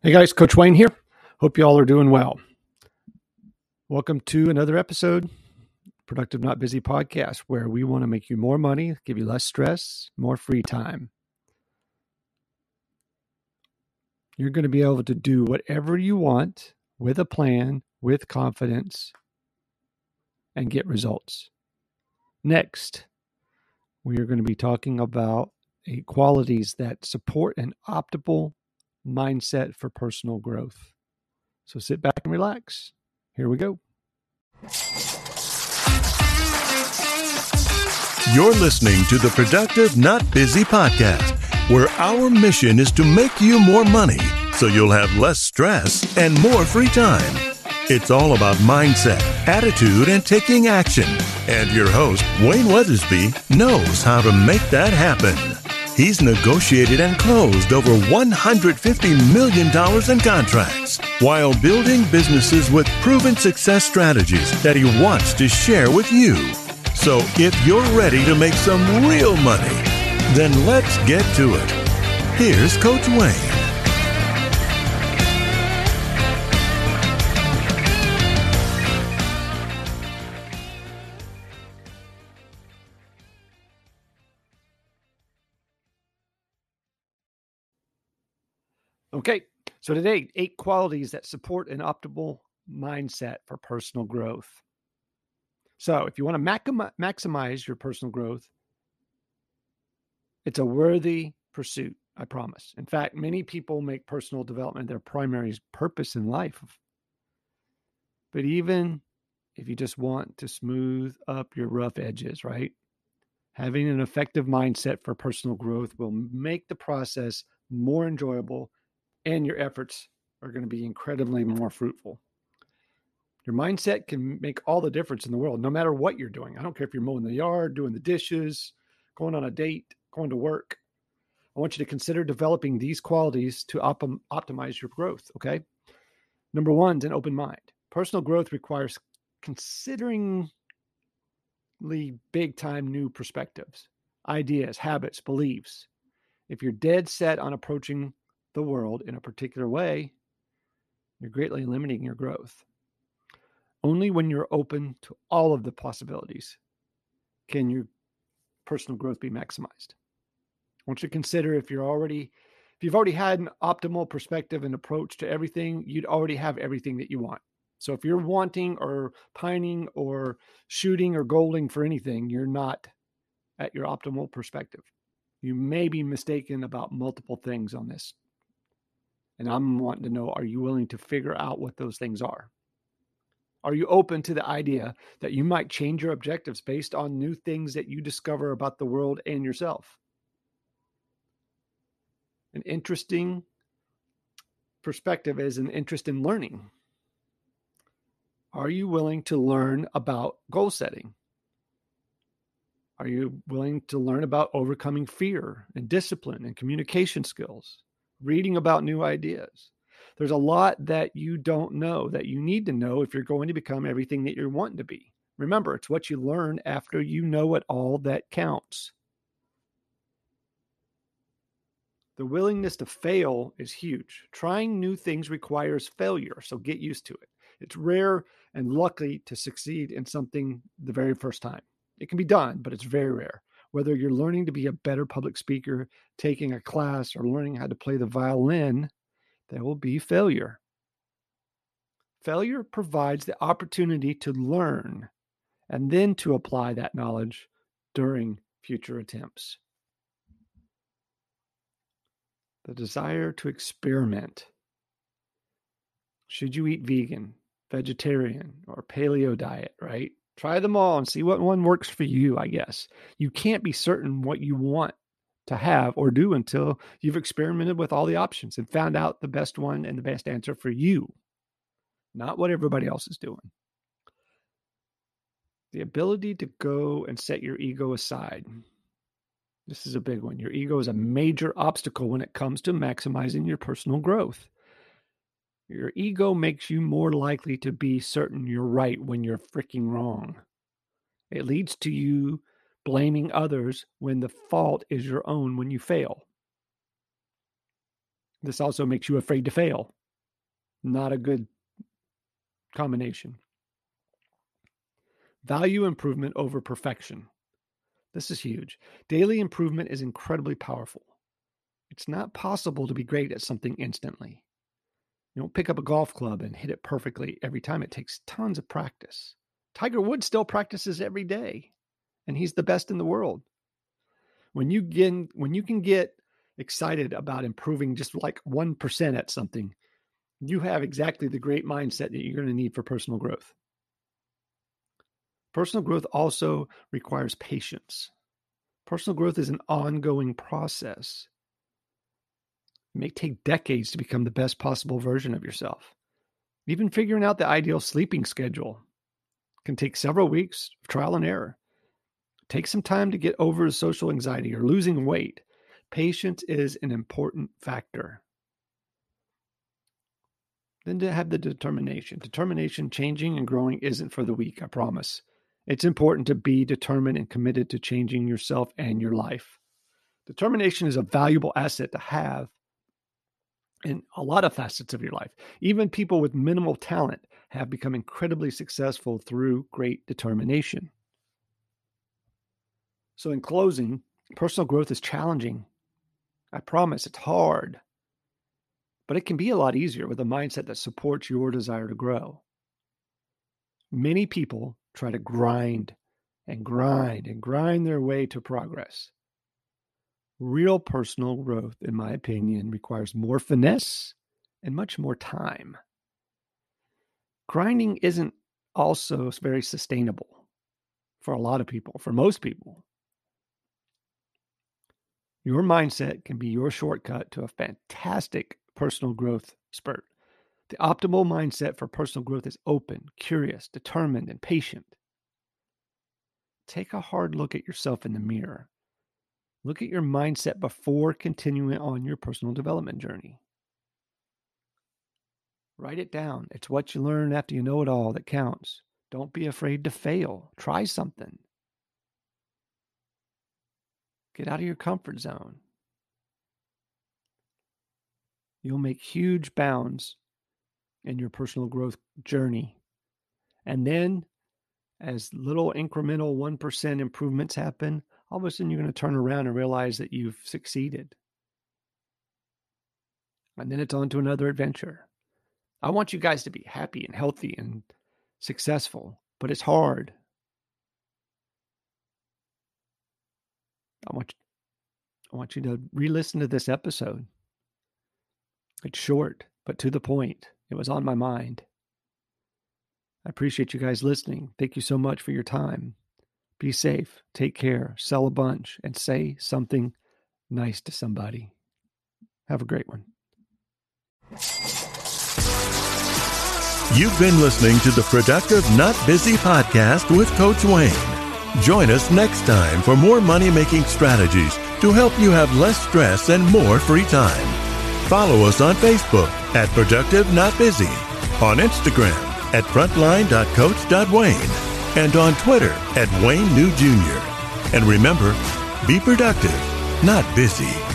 Hey guys, Coach Wayne here. Hope you all are doing well. Welcome to another episode, Productive Not Busy podcast, where we want to make you more money, give you less stress, more free time. You're going to be able to do whatever you want with a plan, with confidence, and get results. Next, we are going to be talking about qualities that support an optimal mindset for personal growth. So sit back and relax. Here we go. You're listening to the Productive Not Busy podcast, where our mission is to make you more money so you'll have less stress and more free time. It's all about mindset, attitude, and taking action. And your host, Wayne Weathersby, knows how to make that happen. He's negotiated and closed over $150 million in contracts while building businesses with proven success strategies that he wants to share with you. So if you're ready to make some real money, then let's get to it. Here's Coach Wayne. Okay, so today, eight qualities that support an optimal mindset for personal growth. So, if you want to maximize your personal growth, it's a worthy pursuit, I promise. In fact, many people make personal development their primary purpose in life. But even if you just want to smooth up your rough edges, right? Having an effective mindset for personal growth will make the process more enjoyable and your efforts are going to be incredibly more fruitful. Your mindset can make all the difference in the world, no matter what you're doing. I don't care if you're mowing the yard, doing the dishes, going on a date, going to work. I want you to consider developing these qualities to op- optimize your growth. Okay. Number one is an open mind. Personal growth requires considering big time new perspectives, ideas, habits, beliefs. If you're dead set on approaching the world in a particular way, you're greatly limiting your growth. Only when you're open to all of the possibilities can your personal growth be maximized. I want you to consider if you're already if you've already had an optimal perspective and approach to everything, you'd already have everything that you want. So if you're wanting or pining or shooting or goaling for anything, you're not at your optimal perspective. You may be mistaken about multiple things on this and I'm wanting to know are you willing to figure out what those things are? Are you open to the idea that you might change your objectives based on new things that you discover about the world and yourself? An interesting perspective is an interest in learning. Are you willing to learn about goal setting? Are you willing to learn about overcoming fear and discipline and communication skills? Reading about new ideas. There's a lot that you don't know that you need to know if you're going to become everything that you're wanting to be. Remember, it's what you learn after you know it all that counts. The willingness to fail is huge. Trying new things requires failure, so get used to it. It's rare and lucky to succeed in something the very first time. It can be done, but it's very rare whether you're learning to be a better public speaker, taking a class, or learning how to play the violin, there will be failure. Failure provides the opportunity to learn and then to apply that knowledge during future attempts. The desire to experiment. Should you eat vegan, vegetarian, or paleo diet, right? Try them all and see what one works for you, I guess. You can't be certain what you want to have or do until you've experimented with all the options and found out the best one and the best answer for you, not what everybody else is doing. The ability to go and set your ego aside. This is a big one. Your ego is a major obstacle when it comes to maximizing your personal growth. Your ego makes you more likely to be certain you're right when you're freaking wrong. It leads to you blaming others when the fault is your own when you fail. This also makes you afraid to fail. Not a good combination. Value improvement over perfection. This is huge. Daily improvement is incredibly powerful. It's not possible to be great at something instantly. You don't pick up a golf club and hit it perfectly every time. It takes tons of practice. Tiger Woods still practices every day, and he's the best in the world. When you get when you can get excited about improving just like 1% at something, you have exactly the great mindset that you're going to need for personal growth. Personal growth also requires patience. Personal growth is an ongoing process. It may take decades to become the best possible version of yourself. Even figuring out the ideal sleeping schedule can take several weeks of trial and error. Take some time to get over social anxiety or losing weight. Patience is an important factor. Then to have the determination. Determination, changing and growing isn't for the weak, I promise. It's important to be determined and committed to changing yourself and your life. Determination is a valuable asset to have in a lot of facets of your life. Even people with minimal talent have become incredibly successful through great determination. So, in closing, personal growth is challenging. I promise it's hard, but it can be a lot easier with a mindset that supports your desire to grow. Many people try to grind and grind and grind their way to progress. Real personal growth, in my opinion, requires more finesse and much more time. Grinding isn't also very sustainable for a lot of people, for most people. Your mindset can be your shortcut to a fantastic personal growth spurt. The optimal mindset for personal growth is open, curious, determined, and patient. Take a hard look at yourself in the mirror Look at your mindset before continuing on your personal development journey. Write it down. It's what you learn after you know it all that counts. Don't be afraid to fail. Try something. Get out of your comfort zone. You'll make huge bounds in your personal growth journey. And then, as little incremental 1% improvements happen, all of a sudden you're going to turn around and realize that you've succeeded. And then it's on to another adventure. I want you guys to be happy and healthy and successful, but it's hard. I want I want you to re-listen to this episode. It's short, but to the point. It was on my mind. I appreciate you guys listening. Thank you so much for your time. Be safe, take care, sell a bunch, and say something nice to somebody. Have a great one. You've been listening to the Productive Not Busy podcast with Coach Wayne. Join us next time for more money making strategies to help you have less stress and more free time. Follow us on Facebook at Productive Not Busy, on Instagram at frontline.coach.wayne and on Twitter at Wayne New Jr. And remember, be productive, not busy.